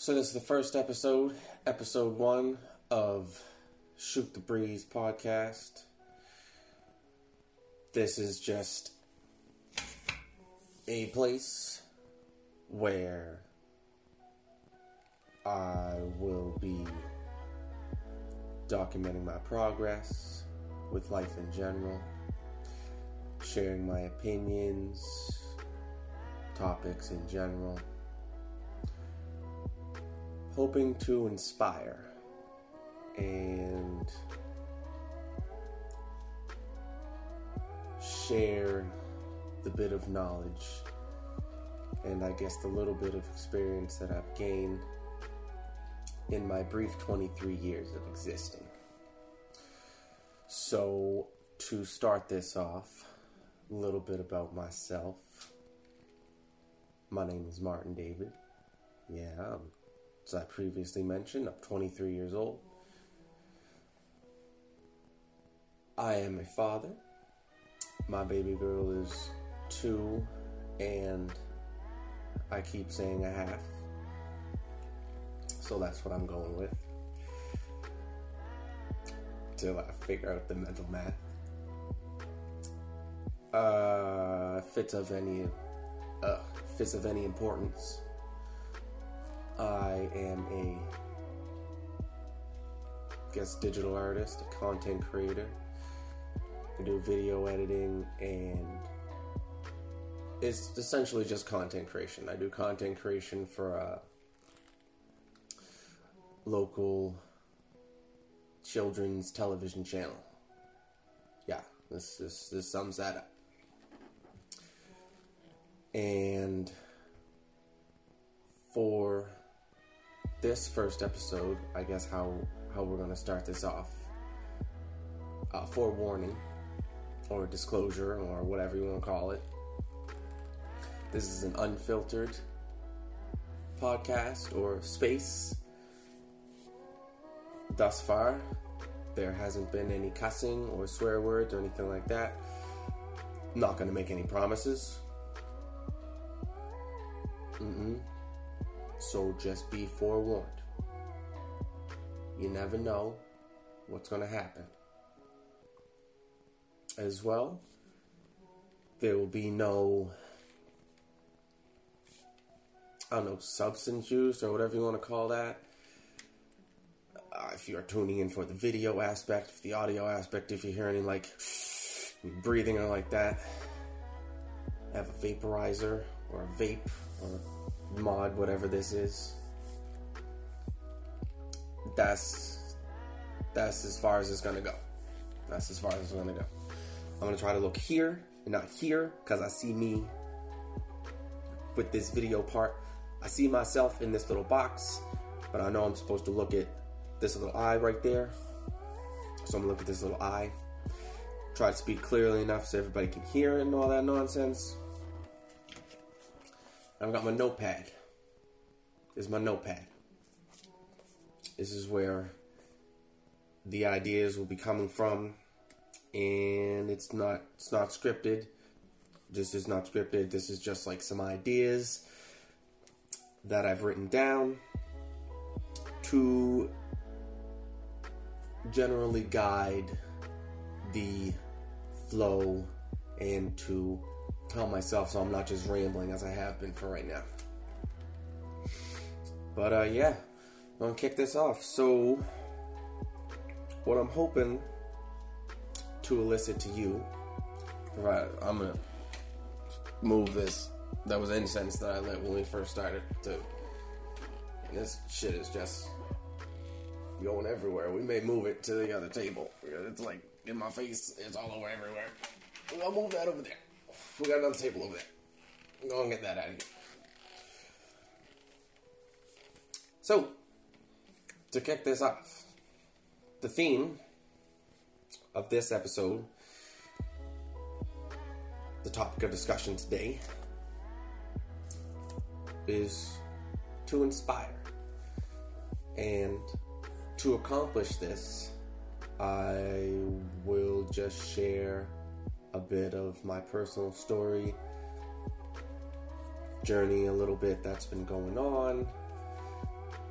So this is the first episode, episode one of Shoot the Breeze podcast. This is just a place where I will be documenting my progress with life in general, sharing my opinions, topics in general hoping to inspire and share the bit of knowledge and I guess the little bit of experience that I've gained in my brief 23 years of existing. So, to start this off, a little bit about myself. My name is Martin David. Yeah, I'm as I previously mentioned, I'm 23 years old. I am a father. My baby girl is two, and I keep saying a half. So that's what I'm going with. Till I figure out the mental math. Uh, if it's of any, uh, if it's of any importance, I am a I guess digital artist, a content creator. I do video editing and it's essentially just content creation. I do content creation for a local children's television channel. Yeah, this this this sums that up. And for this first episode, I guess how how we're gonna start this off. Uh, forewarning, or disclosure, or whatever you want to call it. This is an unfiltered podcast or space. Thus far, there hasn't been any cussing or swear words or anything like that. not gonna make any promises. Mm-mm. So just be forewarned. You never know what's going to happen. As well, there will be no, I don't know, substance use or whatever you want to call that. Uh, if you are tuning in for the video aspect, the audio aspect, if you hear any like breathing or like that, have a vaporizer or a vape or mod, whatever this is. That's that's as far as it's gonna go. That's as far as it's gonna go. I'm gonna try to look here and not here because I see me with this video part. I see myself in this little box, but I know I'm supposed to look at this little eye right there. So I'm gonna look at this little eye. Try to speak clearly enough so everybody can hear it and all that nonsense. I've got my notepad. This is my notepad. This is where the ideas will be coming from, and it's not it's not scripted. This is not scripted. This is just like some ideas that I've written down to generally guide the flow and to tell myself so I'm not just rambling as I have been for right now. But uh, yeah, I'm gonna kick this off. So, what I'm hoping to elicit to you, right, I'm gonna move this. That was incense that I lit when we first started. To this shit is just going everywhere. We may move it to the other table. It's like in my face. It's all over everywhere. I'll move that over there. We got another table over there. Go and get that out of here. So, to kick this off, the theme of this episode, the topic of discussion today, is to inspire. And to accomplish this, I will just share a bit of my personal story, journey a little bit that's been going on,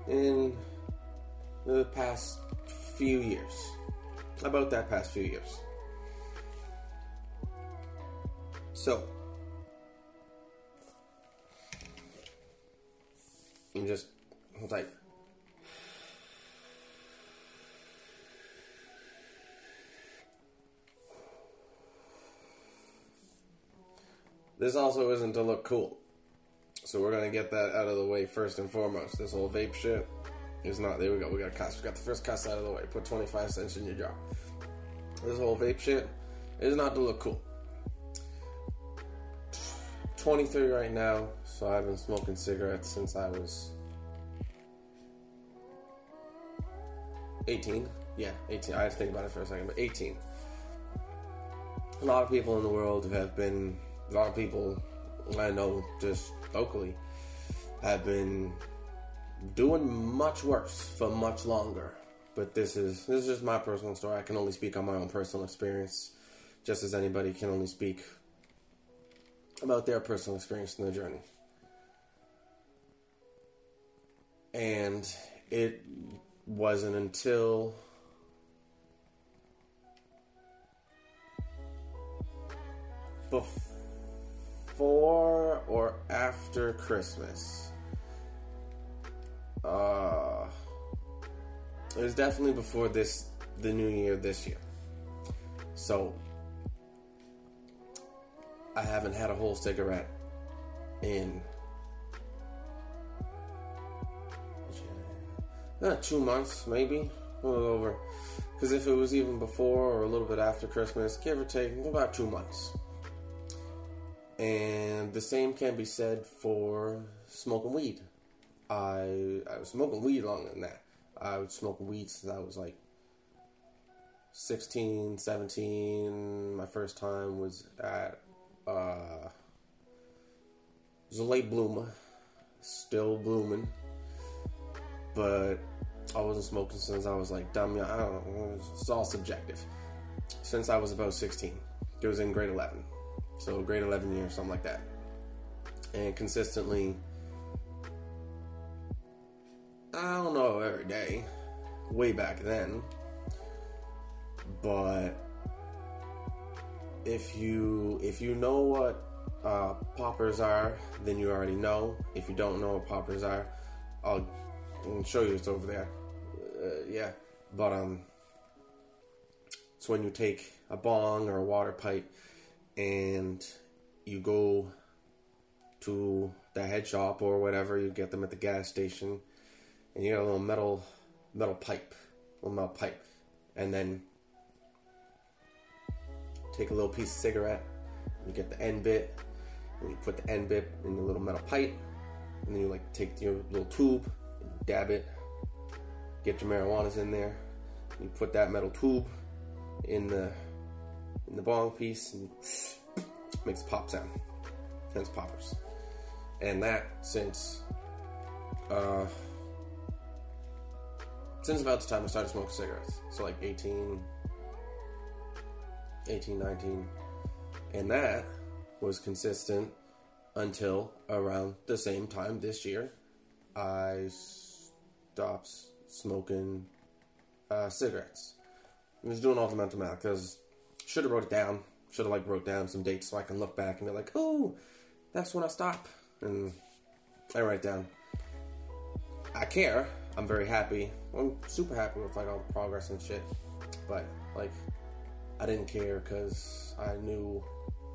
in the past few years. About that past few years. So, I'm just like This also isn't to look cool. So we're gonna get that out of the way first and foremost. This whole vape shit is not. There we go. We got cuss. We got the first cuss out of the way. Put twenty five cents in your jar. This whole vape shit is not to look cool. Twenty three right now, so I've been smoking cigarettes since I was eighteen. Yeah, eighteen. I had to think about it for a second, but eighteen. A lot of people in the world have been a lot of people I know just locally have been doing much worse for much longer. But this is this is just my personal story. I can only speak on my own personal experience, just as anybody can only speak about their personal experience in their journey. And it wasn't until before before or after Christmas? Uh, it was definitely before this, the new year this year. So, I haven't had a whole cigarette in not two months, maybe a little over. Because if it was even before or a little bit after Christmas, give or take, about two months. And the same can be said for smoking weed. I I was smoking weed longer than that. I was smoking weed since I was like 16, 17. My first time was at uh it was a late bloomer, still blooming, but I wasn't smoking since I was like dumb. I don't know. It's all subjective. Since I was about 16, it was in grade 11. So grade 11 year, something like that. And consistently, I don't know every day, way back then, but if you if you know what uh, poppers are, then you already know. If you don't know what poppers are, I'll, I'll show you. It's over there. Uh, yeah, but um, it's when you take a bong or a water pipe and you go to the head shop or whatever, you get them at the gas station, and you get a little metal metal pipe, little metal pipe, and then take a little piece of cigarette, you get the end bit, and you put the end bit in the little metal pipe, and then you like take your little tube, and dab it, get your marijuanas in there, you put that metal tube in the in the bong piece and makes a pop sound. Hence poppers. And that since uh since about the time I started smoking cigarettes. So like 18 18, 19. And that was consistent until around the same time this year I stopped smoking uh, cigarettes. I was doing all the mental math because should have wrote it down. Should have like wrote down some dates so I can look back and be like, oh, that's when I stop. And I write down. I care. I'm very happy. I'm super happy with like all the progress and shit. But like, I didn't care because I knew,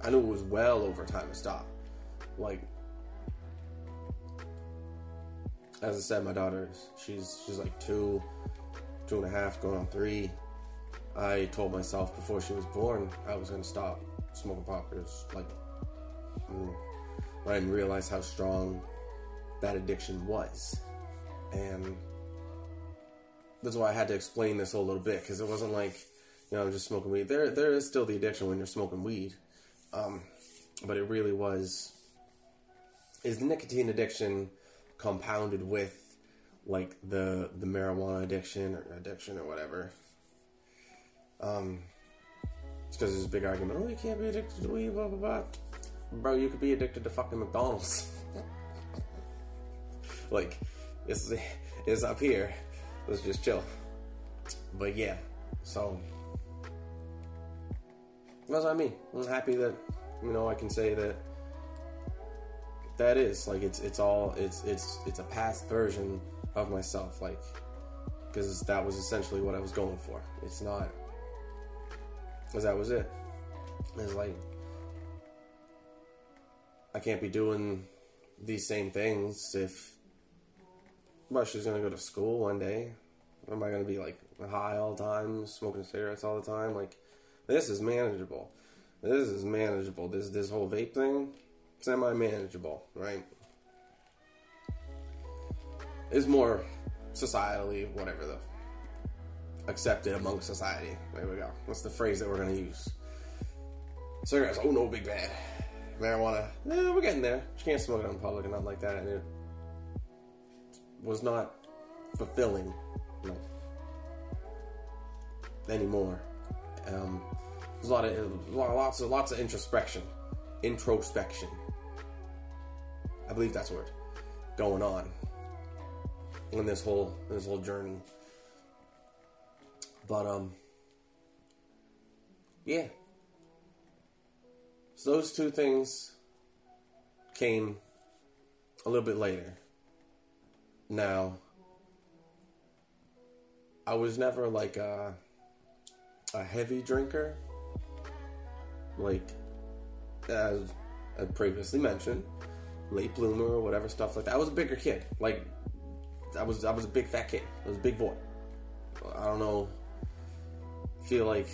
I knew it was well over time to stop. Like, as I said, my daughter, she's she's like two, two and a half, going on three. I told myself before she was born I was going to stop smoking poppers. Like, mm, I didn't realize how strong that addiction was. And that's why I had to explain this a little bit because it wasn't like, you know, I'm just smoking weed. There, there is still the addiction when you're smoking weed, um, but it really was is the nicotine addiction compounded with like the the marijuana addiction or addiction or whatever um, it's because there's a big argument. Oh, you can't be addicted to weed, blah blah blah. Bro, you could be addicted to fucking McDonald's. like, it's is up here. Let's just chill. But yeah, so that's what I mean. I'm happy that you know I can say that that is like it's it's all it's it's it's a past version of myself like because that was essentially what I was going for. It's not because that was it. It's like I can't be doing these same things if well, she's gonna go to school one day. Am I gonna be like high all the time, smoking cigarettes all the time? Like, this is manageable. This is manageable. This this whole vape thing, semi manageable, right? Is more societally whatever the accepted among society. There we go. That's the phrase that we're gonna use. Cigarettes, oh no, big bad. Marijuana, eh, we're getting there. You can't smoke it in public and nothing like that. And it was not fulfilling no, anymore. Um, there's a lot of lots of lots of introspection, introspection. I believe that's word going on in this whole this whole journey. But um, yeah. So those two things came a little bit later. Now, I was never like a, a heavy drinker. Like, as I previously mentioned, late bloomer or whatever stuff like that. I was a bigger kid. Like, I was I was a big fat kid. I was a big boy. I don't know. Feel like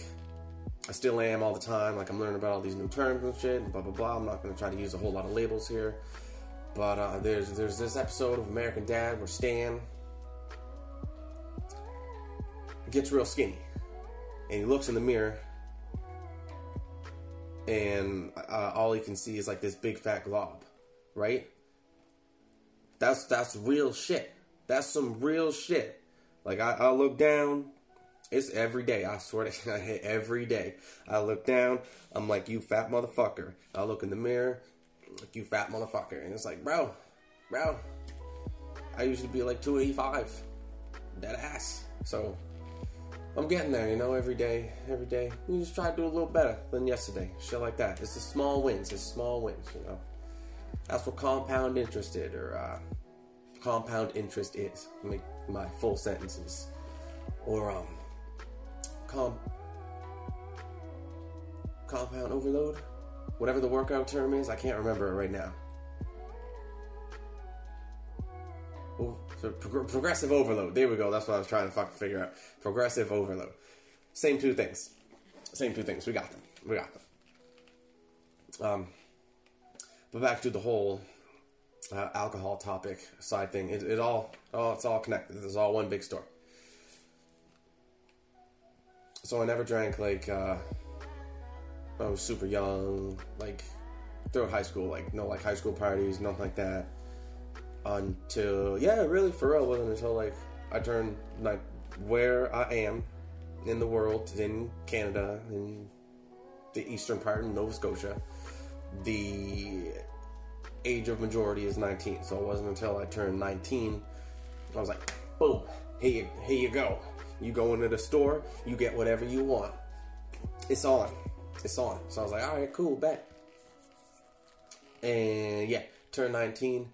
I still am all the time. Like I'm learning about all these new terms and shit. And blah blah blah. I'm not to try to use a whole lot of labels here. But uh, there's there's this episode of American Dad where Stan gets real skinny, and he looks in the mirror, and uh, all he can see is like this big fat glob, right? That's that's real shit. That's some real shit. Like I, I look down, it's every day. I swear to God, every day. I look down, I'm like, you fat motherfucker. I look in the mirror, like you fat motherfucker. And it's like, bro, bro, I used to be like 285. Dead ass. So I'm getting there, you know, every day, every day. You just try to do a little better than yesterday. Shit like that. It's the small wins, it's small wins, you know. That's what compound interest is, or uh, compound interest is. Make my full sentences. Or um com compound overload whatever the workout term is. I can't remember it right now. Oh, so prog- progressive overload. There we go. That's what I was trying to fucking figure out. Progressive overload. Same two things. Same two things. We got them. We got them. Um, but back to the whole uh, alcohol topic side thing. It, it all, oh, it's all connected. It's all one big story. So I never drank like. Uh, I was super young, like throughout high school, like no like high school parties, nothing like that. Until yeah, really for real wasn't until like I turned like where I am in the world, in Canada, in the eastern part of Nova Scotia, the age of majority is 19. So it wasn't until I turned 19, I was like, boom, here you, here you go. You go into the store, you get whatever you want. It's on it's on. So I was like, all right, cool, bet. And yeah, turn 19.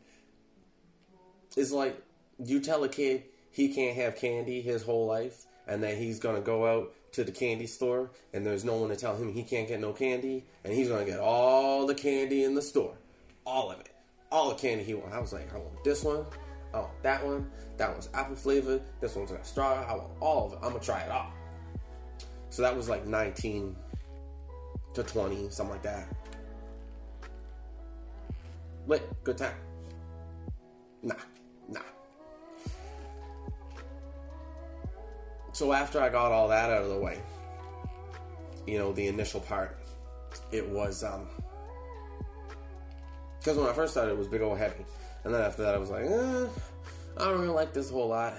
It's like you tell a kid he can't have candy his whole life and that he's gonna go out to the candy store and there's no one to tell him he can't get no candy and he's gonna get all the candy in the store. All of it. All the candy he wants. I was like, I want this one. I want that one. That one's apple flavor. This one's got straw. I want all of it. I'm gonna try it all. So that was like 19 to 20, something like that. Lit, good time. Nah, nah. So after I got all that out of the way, you know, the initial part, it was, um, because when I first started, it was big old heavy. And then after that, I was like, eh, I don't really like this whole lot.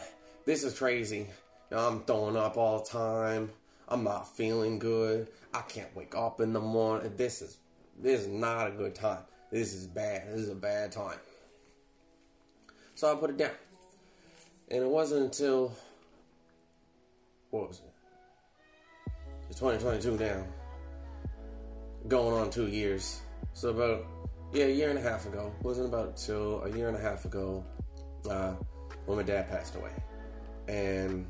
This is crazy. I'm throwing up all the time. I'm not feeling good. I can't wake up in the morning. This is this is not a good time. This is bad. This is a bad time. So I put it down. And it wasn't until what was it? It's 2022 now. Going on two years. So about yeah, a year and a half ago. Wasn't about till a year and a half ago uh, when my dad passed away. And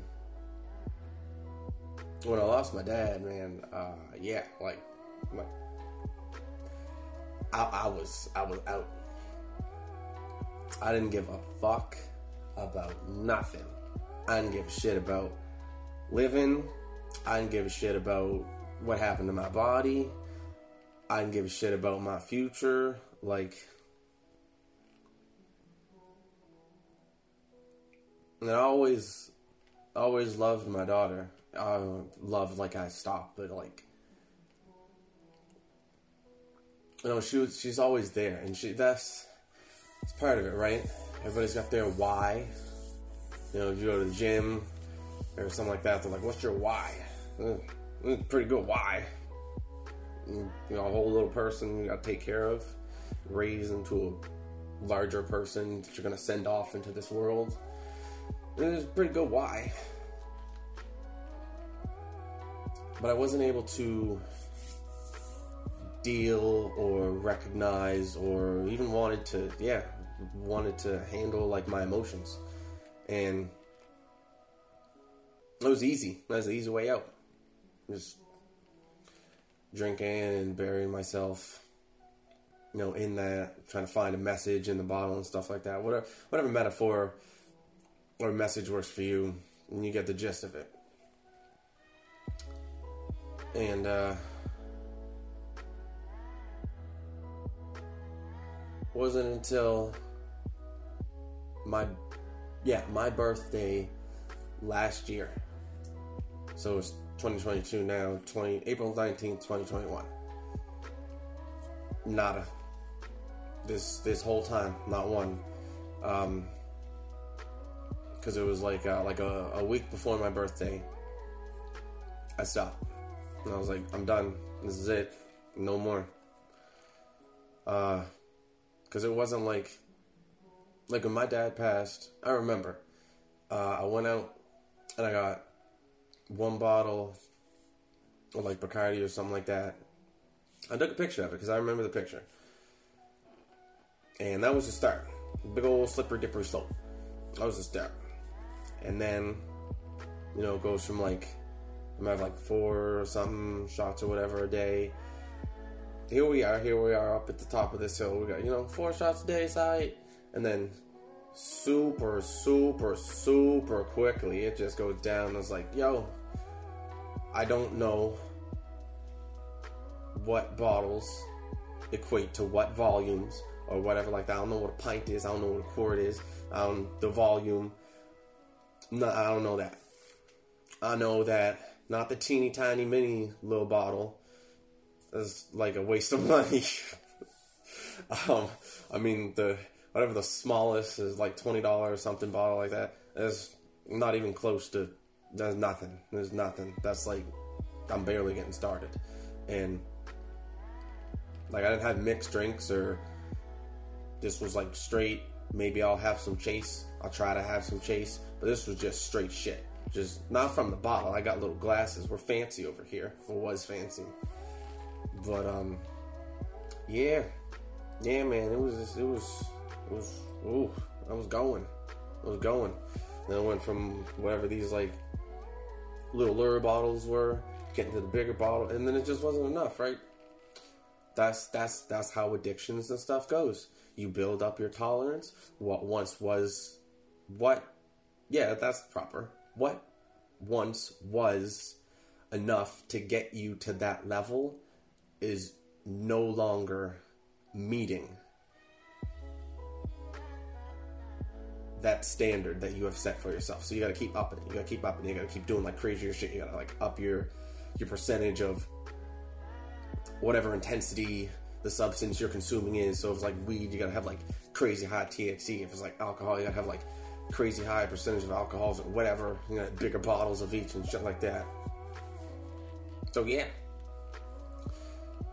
when I lost my dad, man, uh, yeah, like, like I, I was I was out. I didn't give a fuck about nothing. I didn't give a shit about living. I didn't give a shit about what happened to my body. I didn't give a shit about my future. Like, and I always, always loved my daughter. I loved like I stopped, but like, you know, she was, she's always there, and she that's, it's part of it, right? Everybody's got their why. You know, if you go to the gym or something like that, they're like, "What's your why?" Mm, pretty good why. You know, a whole little person you got to take care of, raise into a larger person that you're gonna send off into this world. It's pretty good why. But I wasn't able to deal or recognize or even wanted to, yeah, wanted to handle like my emotions. And it was easy. That was the easy way out. Just drinking and burying myself, you know, in that, trying to find a message in the bottle and stuff like that. Whatever, whatever metaphor or message works for you, and you get the gist of it. And uh, wasn't until my yeah my birthday last year. So it's 2022 now, 20 April 19th, 2021. Nada. This this whole time, not one. Um, because it was like uh, like a, a week before my birthday. I stopped, and I was like, I'm done. This is it. No more. Uh, because it wasn't like like when my dad passed. I remember uh, I went out and I got one bottle of like Bacardi or something like that. I took a picture of it because I remember the picture, and that was the start. Big old slippery dippery slope. That was the start, and then you know it goes from like I might have like four or something shots or whatever a day here we are, here we are up at the top of this hill. We got, you know, four shots a day side. And then super, super, super quickly it just goes down. I was like, yo, I don't know what bottles equate to what volumes or whatever like that. I don't know what a pint is. I don't know what a quart is. Don't the volume. No, I don't know that. I know that not the teeny tiny mini little bottle is like a waste of money. um, I mean the whatever the smallest is like twenty dollars something bottle like that is not even close to. There's nothing. There's nothing. That's like I'm barely getting started, and like I didn't have mixed drinks or this was like straight. Maybe I'll have some chase. I'll try to have some chase, but this was just straight shit. Just not from the bottle. I got little glasses. We're fancy over here. Or was fancy. But um, yeah, yeah, man, it was it was it was ooh, I was going, I was going. Then I went from whatever these like little lure bottles were, getting to the bigger bottle, and then it just wasn't enough, right? That's that's that's how addictions and stuff goes. You build up your tolerance. What once was, what, yeah, that's proper. What once was enough to get you to that level is no longer meeting that standard that you have set for yourself. So you got to keep upping it. You got to keep upping it. You got to keep doing like crazier shit. You got to like up your your percentage of whatever intensity the substance you're consuming is. So if it's like weed, you got to have like crazy high THC. If it's like alcohol, you got to have like crazy high percentage of alcohols or whatever. You know, bigger bottles of each and shit like that. So yeah,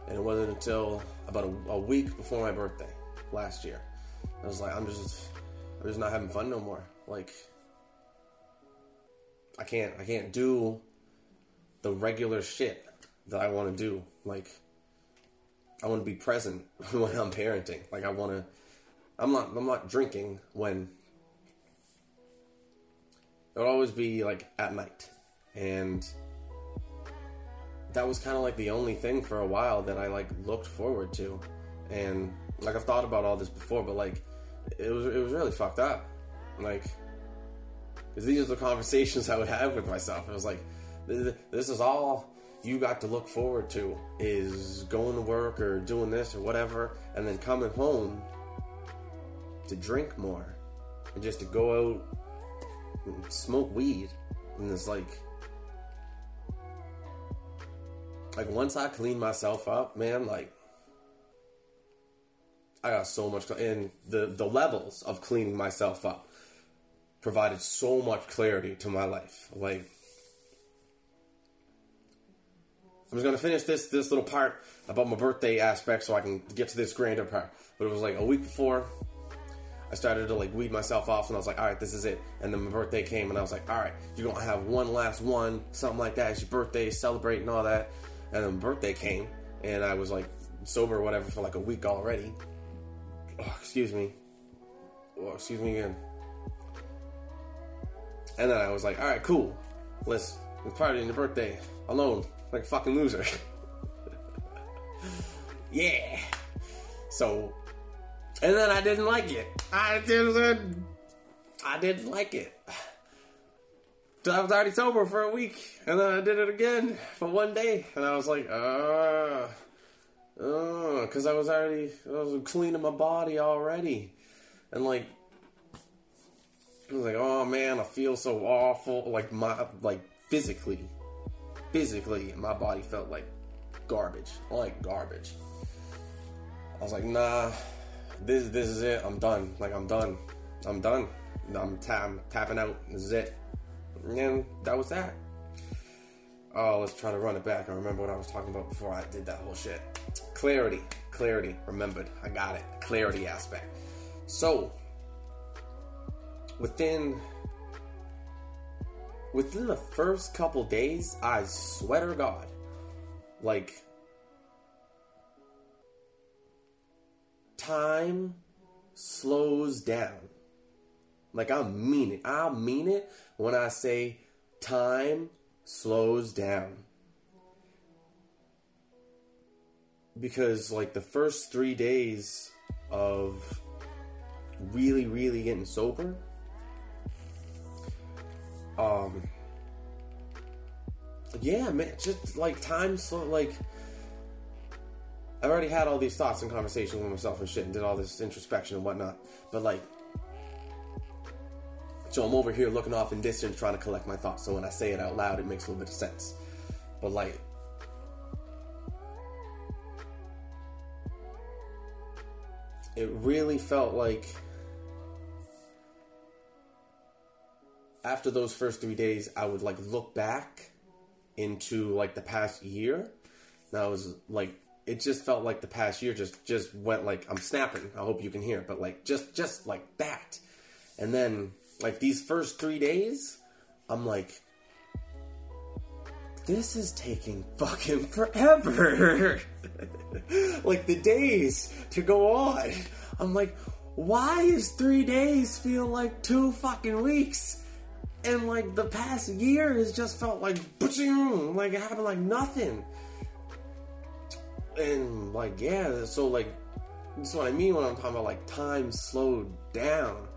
and it wasn't until about a, a, week before my birthday last year. I was like, I'm just, I'm just not having fun no more. Like, I can't I can't do the regular shit that I want to do. Like I want to be present when I'm parenting. Like I want to I'm not I'm not drinking when it would always be like at night. And that was kind of like the only thing for a while that I like looked forward to. And like I've thought about all this before, but like it was it was really fucked up. Like because these are the conversations I would have with myself. It was like this is all you got to look forward to is going to work or doing this or whatever and then coming home to drink more and just to go out smoke weed and it's like like once I clean myself up, man, like I got so much and the the levels of cleaning myself up provided so much clarity to my life. Like I'm just gonna finish this this little part about my birthday aspect so I can get to this grander part. But it was like a week before I started to like weed myself off, and I was like, all right, this is it. And then my birthday came, and I was like, all right, you're gonna have one last one, something like that. It's your birthday, celebrate and all that. And then my birthday came, and I was like sober or whatever for like a week already. Oh, excuse me. Oh, excuse me again. And then I was like, all right, cool. Let's, party in your birthday alone, like a fucking loser. yeah. So and then I didn't like it. I didn't. I didn't like it. So I was already sober for a week, and then I did it again for one day, and I was like, uh, uh, because I was already, I was cleaning my body already, and like, I was like, oh man, I feel so awful, like my, like physically, physically, my body felt like garbage, like garbage. I was like, nah, this this is it. I'm done. Like I'm done. I'm done. I'm, ta- I'm tapping out. This is it. And that was that. Oh, let's try to run it back. I remember what I was talking about before I did that whole shit. Clarity. Clarity. Remembered. I got it. Clarity aspect. So, within within the first couple days, I swear to God, like time slows down. Like I mean it. I mean it when I say time slows down. Because like the first 3 days of really really getting sober um yeah man just like time slow like I've already had all these thoughts and conversations with myself and shit and did all this introspection and whatnot. But like, so I'm over here looking off in distance trying to collect my thoughts. So when I say it out loud, it makes a little bit of sense. But like, it really felt like after those first three days, I would like look back into like the past year. And I was like it just felt like the past year just just went like I'm snapping. I hope you can hear, but like just just like that. And then like these first 3 days, I'm like this is taking fucking forever. like the days to go on. I'm like why is 3 days feel like 2 fucking weeks? And like the past year has just felt like like it happened like nothing and like yeah, so like that's what I mean when I'm talking about like time slowed down.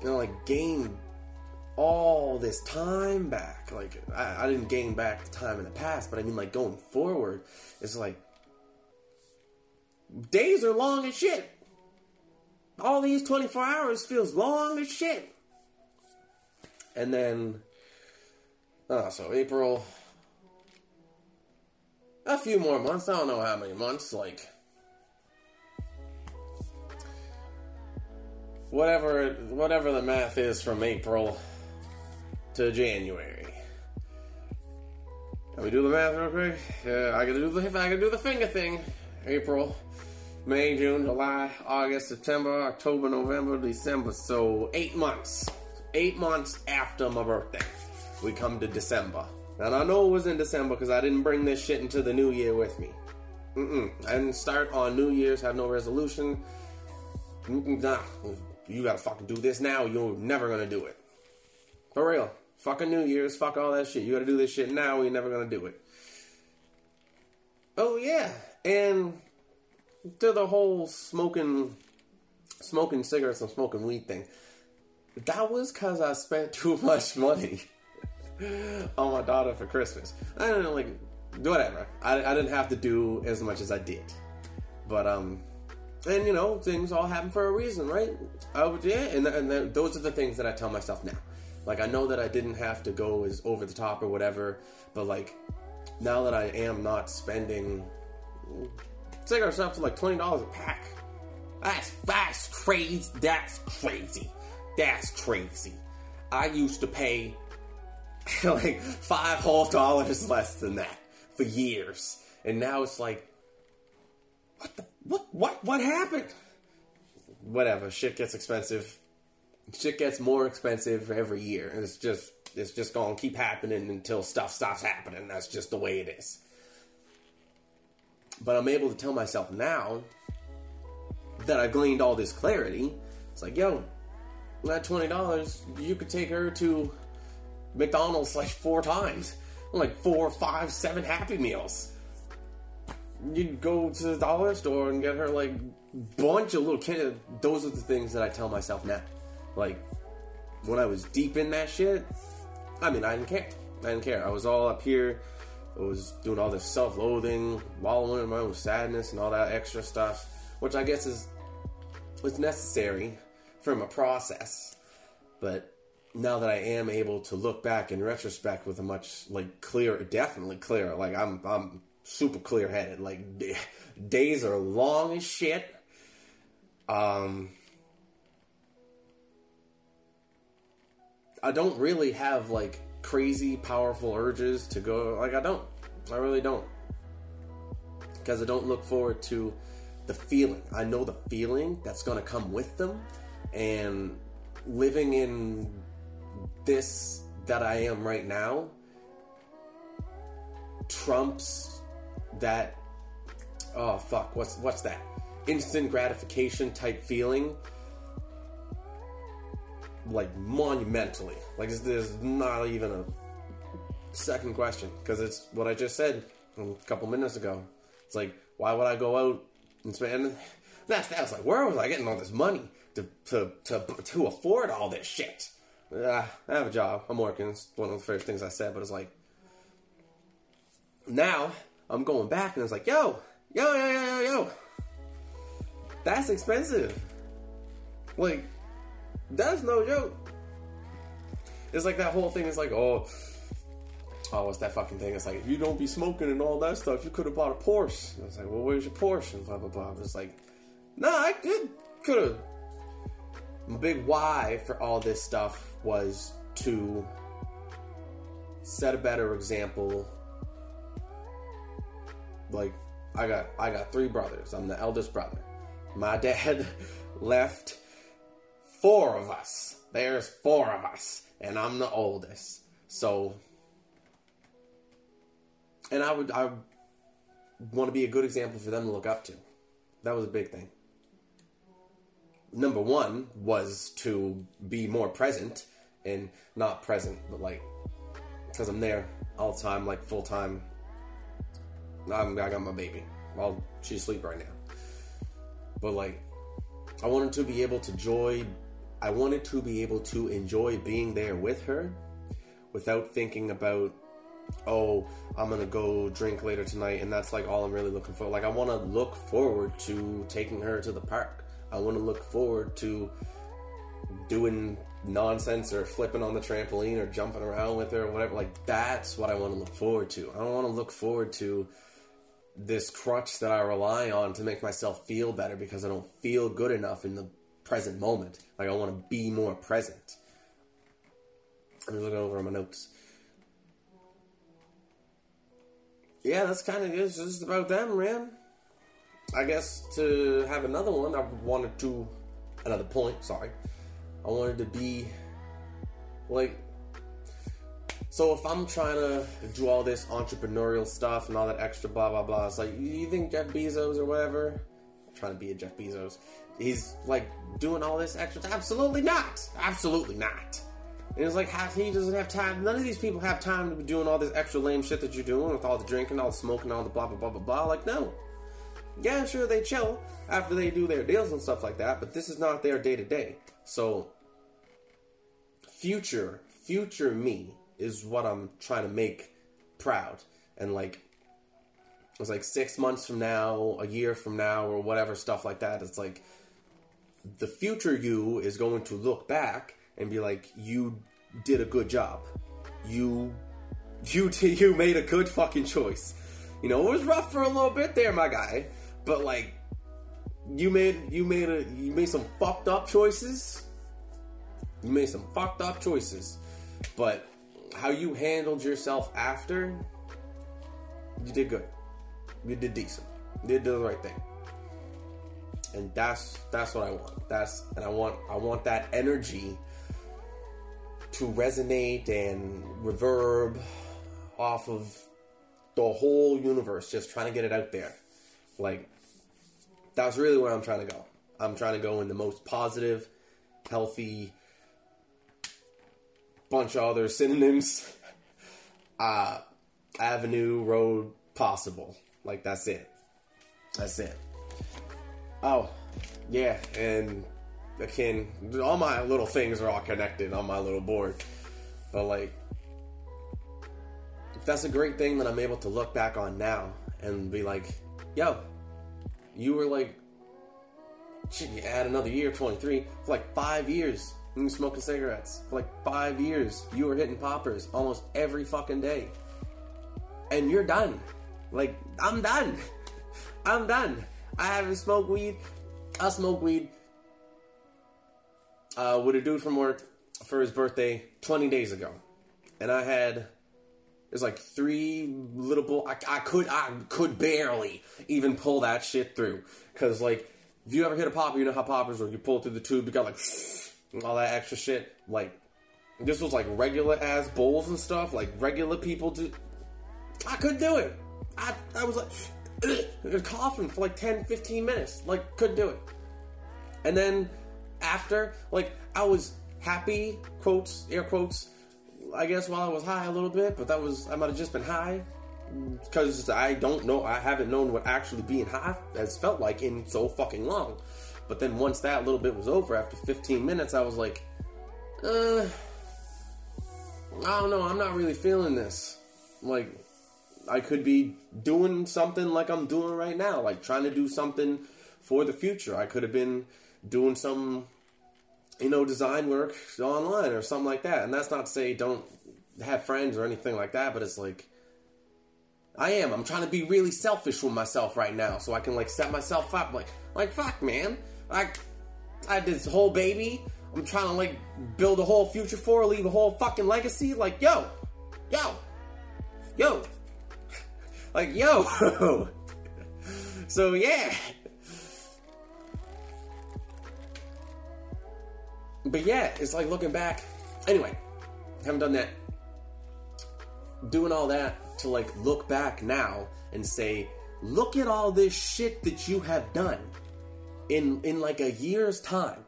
You know, like gain all this time back. Like I, I didn't gain back the time in the past, but I mean like going forward, it's like days are long as shit. All these 24 hours feels long as shit. And then, uh, so April, a few more months. I don't know how many months. Like whatever whatever the math is from April to January. Can we do the math real quick? Yeah, I can do the I can do the finger thing. April, May, June, July, August, September, October, November, December. So eight months. Eight months after my birthday. we come to December. And I know it was in December because I didn't bring this shit into the new year with me. Mm-mm. I didn't start on New Year's, have no resolution. Mm-mm, nah, you gotta fucking do this now. You're never gonna do it. For real. Fucking New Year's, fuck all that shit. You gotta do this shit now, you're never gonna do it. Oh yeah, and to the whole smoking, smoking cigarettes and smoking weed thing. That was because I spent too much money on my daughter for Christmas. I don't know, like, whatever. I, I didn't have to do as much as I did, but um, and you know, things all happen for a reason, right? I would, yeah, and and those are the things that I tell myself now. Like I know that I didn't have to go as over the top or whatever, but like now that I am not spending cigarettes up to like twenty dollars a pack. That's that's crazy. That's crazy. That's crazy. I used to pay like five whole dollars less than that for years, and now it's like, what the what what what happened? Whatever. Shit gets expensive. Shit gets more expensive every year, and it's just it's just gonna keep happening until stuff stops happening. That's just the way it is. But I'm able to tell myself now that I've gleaned all this clarity. It's like, yo, that twenty dollars, you could take her to McDonald's like four times, like four, five, seven Happy Meals. You'd go to the dollar store and get her like bunch of little kids. Those are the things that I tell myself now. Like when I was deep in that shit, I mean, I didn't care. I didn't care. I was all up here. I was doing all this self-loathing, wallowing in my own sadness and all that extra stuff, which I guess is was necessary from a process. But now that I am able to look back in retrospect with a much like clear, definitely clear. Like I'm, I'm super clear headed. Like d- days are long as shit. Um, I don't really have like crazy powerful urges to go. Like I don't. I really don't. Because I don't look forward to the feeling. I know the feeling that's to come with them, and living in this that I am right now trumps that oh fuck what's what's that? Instant gratification type feeling like monumentally. Like there's not even a second question because it's what I just said a couple minutes ago. It's like why would I go out and spend that's that I was like where was I getting all this money to to to, to afford all this shit uh, I have a job. I'm working. It's one of the first things I said, but it's like now I'm going back and it's like, yo, yo, yo, yo, yo, yo. That's expensive. Like, that's no joke. It's like that whole thing is like, oh, oh, what's that fucking thing? It's like, if you don't be smoking and all that stuff, you could have bought a Porsche. And it's like, well, where's your Porsche? And blah, blah, blah. It's like, nah, I could, could have. My big why for all this stuff was to set a better example. Like I got I got three brothers. I'm the eldest brother. My dad left four of us. There's four of us, and I'm the oldest. So and I would I want to be a good example for them to look up to. That was a big thing. Number one was to be more present and not present, but like because I'm there all the time, like full time. I'm, I got my baby. Well, she's asleep right now. But like, I wanted to be able to joy. I wanted to be able to enjoy being there with her, without thinking about, oh, I'm gonna go drink later tonight, and that's like all I'm really looking for. Like, I want to look forward to taking her to the park. I want to look forward to doing nonsense or flipping on the trampoline or jumping around with her or whatever. Like that's what I want to look forward to. I don't want to look forward to this crutch that I rely on to make myself feel better because I don't feel good enough in the present moment. Like I want to be more present. I'm looking over my notes. Yeah, that's kind of. It's just about them, man. I guess to have another one, I wanted to another point. Sorry, I wanted to be like So if I'm trying to do all this entrepreneurial stuff and all that extra blah blah blah, it's like you think Jeff Bezos or whatever, I'm trying to be a Jeff Bezos, he's like doing all this extra? Absolutely not. Absolutely not. And it's like how he doesn't have time. None of these people have time to be doing all this extra lame shit that you're doing with all the drinking, all the smoking, all the blah blah blah blah blah. Like no. Yeah, sure they chill after they do their deals and stuff like that, but this is not their day to day. So future future me is what I'm trying to make proud. And like, it was like six months from now, a year from now, or whatever stuff like that. It's like the future you is going to look back and be like, you did a good job. You, you, you made a good fucking choice. You know, it was rough for a little bit there, my guy, but like, you made you made a you made some fucked up choices. You made some fucked up choices, but how you handled yourself after, you did good. You did decent. You did the right thing. And that's that's what I want. That's and I want I want that energy to resonate and reverb off of the whole universe, just trying to get it out there. Like that's really where I'm trying to go. I'm trying to go in the most positive, healthy, bunch of other synonyms. Uh, avenue, road, possible. Like that's it. That's it. Oh, yeah, and again, all my little things are all connected on my little board. But like, that's a great thing that I'm able to look back on now and be like, yo, you were like, shit, you add another year, 23, for like five years you smoking cigarettes for like five years. You were hitting poppers almost every fucking day. And you're done. Like, I'm done. I'm done. I haven't smoked weed. I smoke weed uh, with a dude from work for his birthday 20 days ago. And I had there's like three little bull. I, I, could I could barely even pull that shit through because like if you ever hit a popper, you know how poppers are. You pull through the tube, you got like all that extra shit. Like, this was like regular ass bowls and stuff. Like regular people do. I couldn't do it. I, I was like coughing for like 10, 15 minutes. Like, couldn't do it. And then after, like, I was happy, quotes, air quotes, I guess while I was high a little bit, but that was, I might have just been high. Because I don't know, I haven't known what actually being high has felt like in so fucking long. But then once that little bit was over, after 15 minutes, I was like, uh, I don't know, I'm not really feeling this. Like, I could be doing something like I'm doing right now, like trying to do something for the future. I could have been doing some, you know, design work online or something like that. And that's not to say don't have friends or anything like that, but it's like, I am. I'm trying to be really selfish with myself right now, so I can like set myself up. Like, like fuck, man. I, I did this whole baby. I'm trying to like build a whole future for, leave a whole fucking legacy. Like, yo, yo, yo, like, yo. so yeah. But yeah, it's like looking back. Anyway, haven't done that. Doing all that to like look back now and say, look at all this shit that you have done in in like a year's time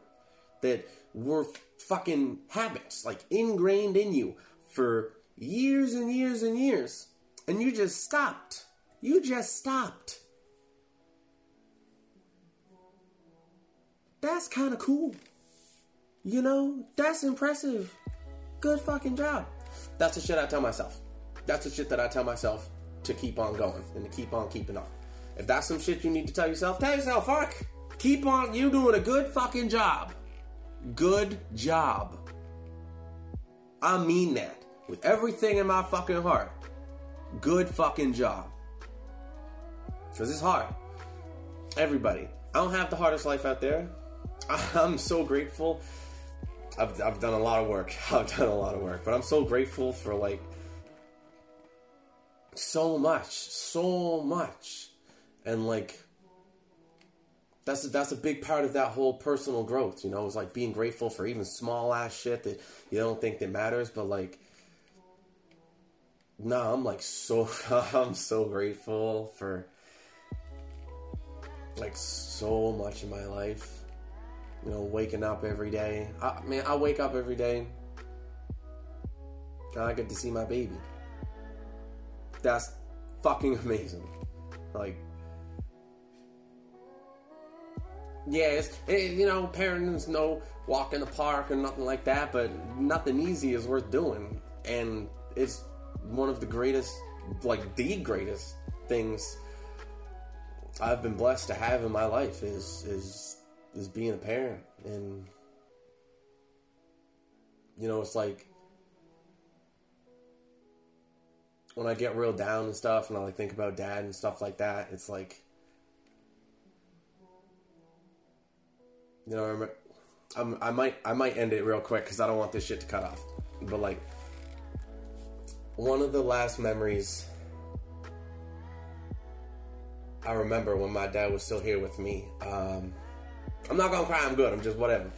that were fucking habits, like ingrained in you for years and years and years, and you just stopped. You just stopped. That's kind of cool. You know, that's impressive. Good fucking job. That's the shit I tell myself. That's the shit that I tell myself to keep on going and to keep on keeping on. If that's some shit you need to tell yourself, tell yourself, fuck. Keep on, you doing a good fucking job. Good job. I mean that with everything in my fucking heart. Good fucking job. Because it's hard. Everybody. I don't have the hardest life out there. I'm so grateful. I've, I've done a lot of work. I've done a lot of work. But I'm so grateful for like so much. So much. And like that's a, that's a big part of that whole personal growth. You know, it's like being grateful for even small ass shit that you don't think that matters, but like no, I'm like so I'm so grateful for like so much in my life. You know, waking up every day. I man, I wake up every day. And I get to see my baby. That's fucking amazing. Like yeah, it's, it, you know, parents no walk in the park or nothing like that, but nothing easy is worth doing. And it's one of the greatest, like the greatest things I've been blessed to have in my life is is is being a parent. And you know, it's like when I get real down and stuff, and I like think about dad and stuff like that. It's like you know, I'm, I might I might end it real quick because I don't want this shit to cut off. But like, one of the last memories I remember when my dad was still here with me. Um, I'm not gonna cry. I'm good. I'm just whatever.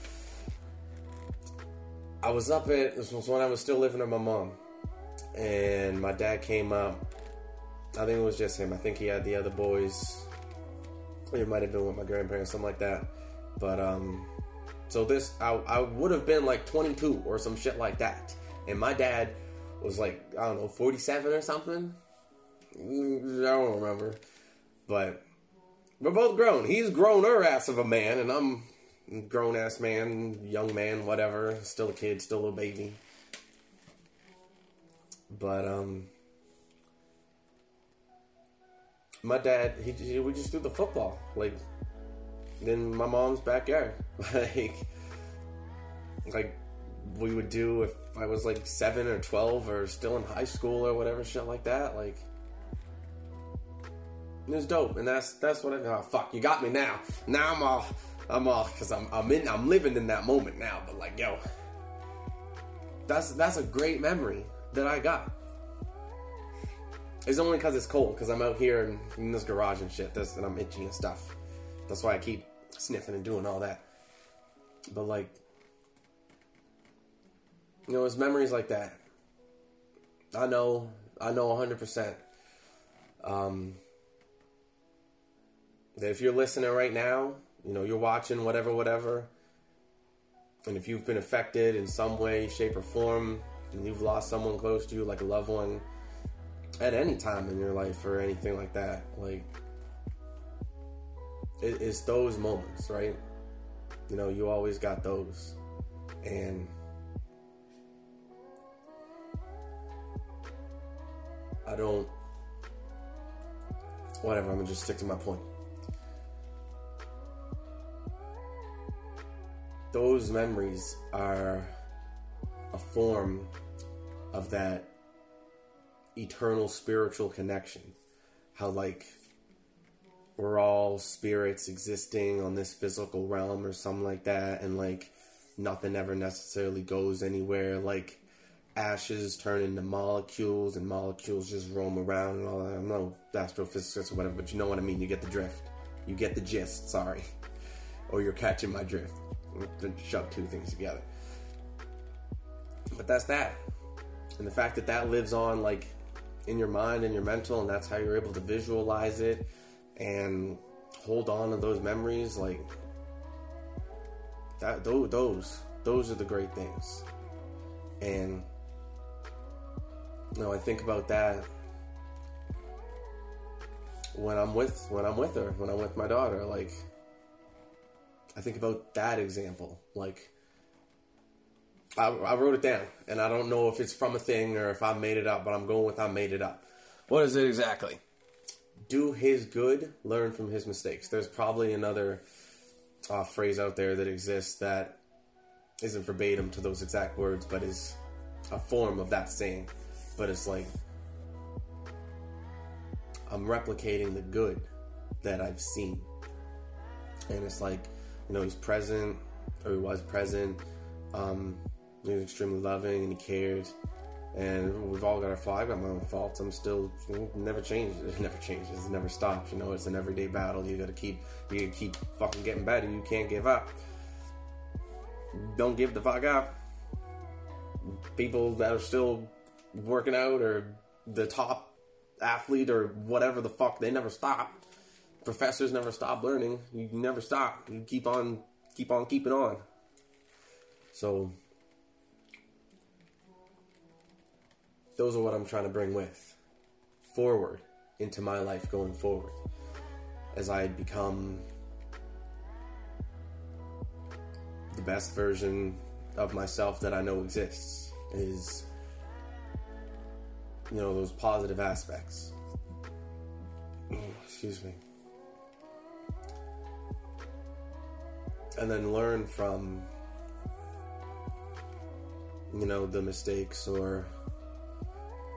I was up at this was when I was still living with my mom, and my dad came up. I think it was just him. I think he had the other boys. It might have been with my grandparents, something like that. But um, so this I, I would have been like 22 or some shit like that, and my dad was like I don't know 47 or something. Mm, I don't remember, but we're both grown. He's grown her ass of a man, and I'm grown ass man, young man, whatever. Still a kid, still a baby. But um, my dad, he, he we just threw the football like in my mom's backyard. like, like we would do if I was like seven or twelve or still in high school or whatever shit like that. Like, it was dope, and that's that's what I. Oh, fuck, you got me now. Now I'm all, I'm all, because I'm I'm in, I'm living in that moment now. But like, yo, that's that's a great memory that I got. It's only because it's cold, because I'm out here in, in this garage and shit, this, and I'm itchy and stuff. That's why I keep sniffing and doing all that. But like, you know, it's memories like that. I know, I know 100%. Um, that if you're listening right now, you know, you're watching whatever, whatever, and if you've been affected in some way, shape, or form, and you've lost someone close to you, like a loved one, at any time in your life or anything like that, like, it, it's those moments, right? You know, you always got those. And I don't, whatever, I'm gonna just stick to my point. Those memories are a form of that eternal spiritual connection. How, like, we're all spirits existing on this physical realm or something like that, and like nothing ever necessarily goes anywhere. Like ashes turn into molecules, and molecules just roam around and all that. I'm no astrophysicist or whatever, but you know what I mean. You get the drift. You get the gist. Sorry, or you're catching my drift. Shove two things together. But that's that, and the fact that that lives on like in your mind and your mental, and that's how you're able to visualize it and hold on to those memories like that those those are the great things. And you know i think about that when i'm with when i'm with her when i'm with my daughter like i think about that example like I, I wrote it down and i don't know if it's from a thing or if i made it up but i'm going with i made it up. What is it exactly do his good, learn from his mistakes. There's probably another uh, phrase out there that exists that isn't verbatim to those exact words, but is a form of that saying. But it's like I'm replicating the good that I've seen, and it's like you know he's present, or he was present. Um, he was extremely loving and he cared and we've all got our faults. I got my own faults. I'm still never changes. It never changes. It never stops. You know, it's an everyday battle. You got to keep you gotta keep fucking getting better. You can't give up. Don't give the fuck up. People that are still working out or the top athlete or whatever the fuck. They never stop. Professors never stop learning. You never stop. You keep on, keep on keeping on. So those are what I'm trying to bring with forward into my life going forward as I become the best version of myself that I know exists is you know those positive aspects. Excuse me. And then learn from you know the mistakes or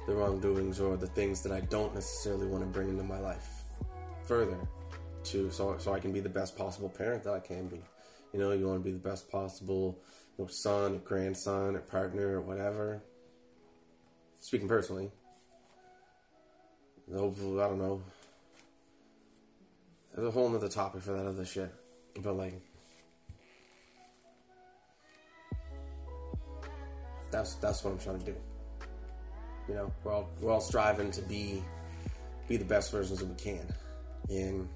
the wrongdoings or the things that I don't necessarily want to bring into my life further to so so I can be the best possible parent that I can be. You know, you want to be the best possible you know, son, or grandson, or partner, or whatever. Speaking personally, hopefully, I don't know. There's a whole nother topic for that other shit, but like. That's that's what I'm trying to do. You know, we're all we're all striving to be be the best versions that we can, and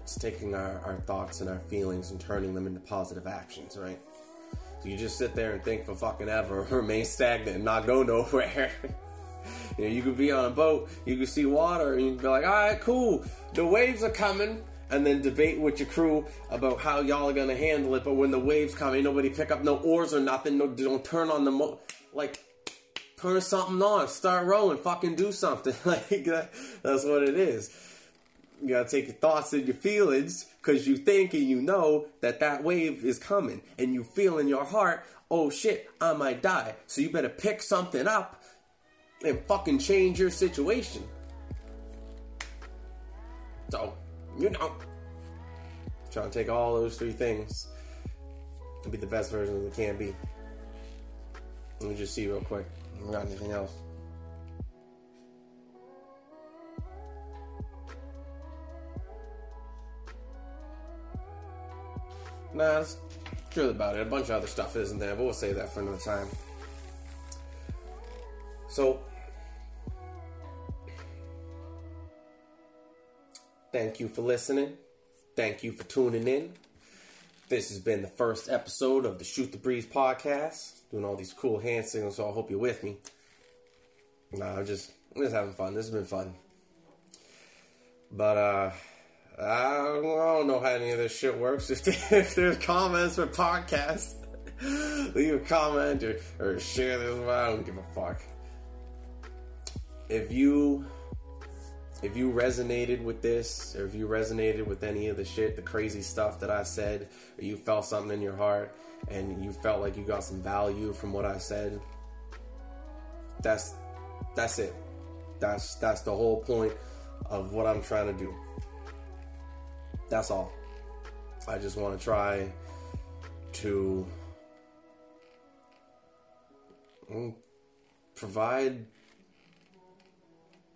it's taking our, our thoughts and our feelings and turning them into positive actions, right? So you just sit there and think for fucking ever, remain stagnant, and not go nowhere. you know, you could be on a boat, you could see water, and you'd be like, all right, cool, the waves are coming and then debate with your crew about how y'all are gonna handle it. But when the waves come, ain't nobody pick up no oars or nothing. No, don't turn on the mo. Like, turn something on, start rowing, fucking do something. like that, that's what it is. You gotta take your thoughts and your feelings because you think and you know that that wave is coming, and you feel in your heart, oh shit, I might die. So you better pick something up and fucking change your situation. So you know, trying to take all those three things and be the best version we can be. Let me just see real quick. We got anything else? Nah, that's true about it. A bunch of other stuff isn't there, but we'll save that for another time. So, Thank you for listening. Thank you for tuning in. This has been the first episode of the Shoot the Breeze podcast. Doing all these cool hand signals, so I hope you're with me. Nah, I'm just, I'm just having fun. This has been fun. But, uh, I don't know how any of this shit works. If, if there's comments for podcasts, leave a comment or, or share this. I don't give a fuck. If you if you resonated with this, or if you resonated with any of the shit, the crazy stuff that I said, or you felt something in your heart and you felt like you got some value from what I said, that's that's it. That's that's the whole point of what I'm trying to do. That's all. I just want to try to mm, provide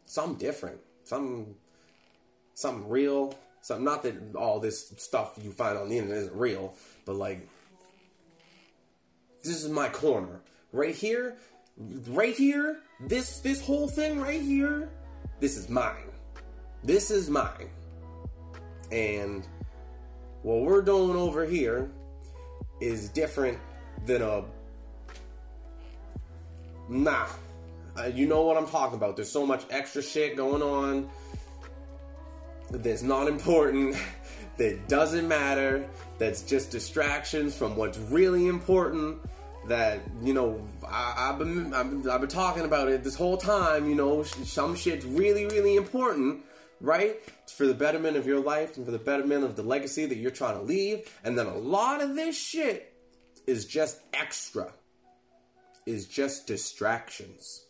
something different some something real. Something not that all this stuff you find on the internet isn't real, but like this is my corner. Right here, right here, this this whole thing right here, this is mine. This is mine. And what we're doing over here is different than a nah uh, you know what I'm talking about. There's so much extra shit going on that's not important, that doesn't matter, that's just distractions from what's really important. That you know, I, have been I've, been I've been talking about it this whole time. You know, some shit's really really important, right? It's for the betterment of your life and for the betterment of the legacy that you're trying to leave. And then a lot of this shit is just extra, is just distractions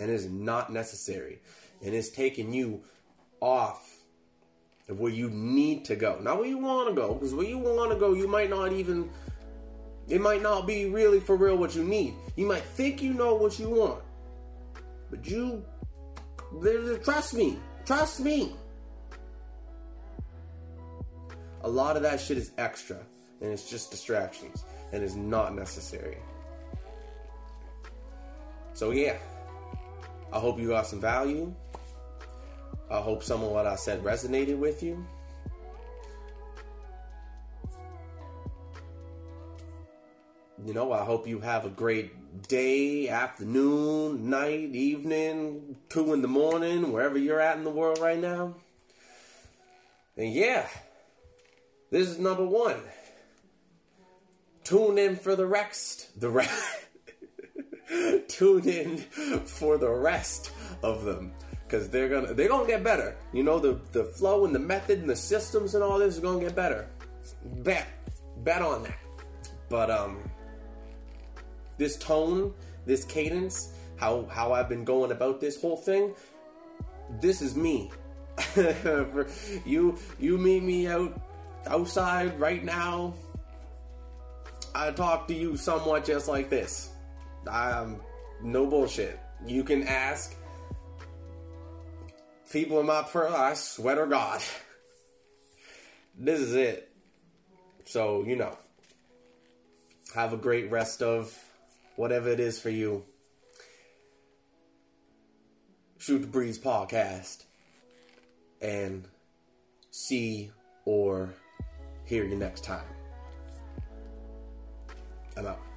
and is not necessary and is taking you off of where you need to go. Not where you want to go, because where you want to go, you might not even, it might not be really for real what you need. You might think you know what you want, but you, trust me, trust me. A lot of that shit is extra, and it's just distractions, and is not necessary. So yeah, I hope you got some value. I hope some of what I said resonated with you. You know, I hope you have a great day, afternoon, night, evening, two in the morning, wherever you're at in the world right now. And yeah, this is number one. Tune in for the rest. The rest. Tune in for the rest of them because they're gonna they're gonna get better. You know the the flow and the method and the systems and all this is gonna get better. Bet bet on that. But um, this tone, this cadence, how how I've been going about this whole thing, this is me. you you meet me out outside right now. I talk to you somewhat just like this. I'm no bullshit. You can ask people in my pearl. I swear to God, this is it. So you know, have a great rest of whatever it is for you. Shoot the Breeze podcast and see or hear you next time. I'm out.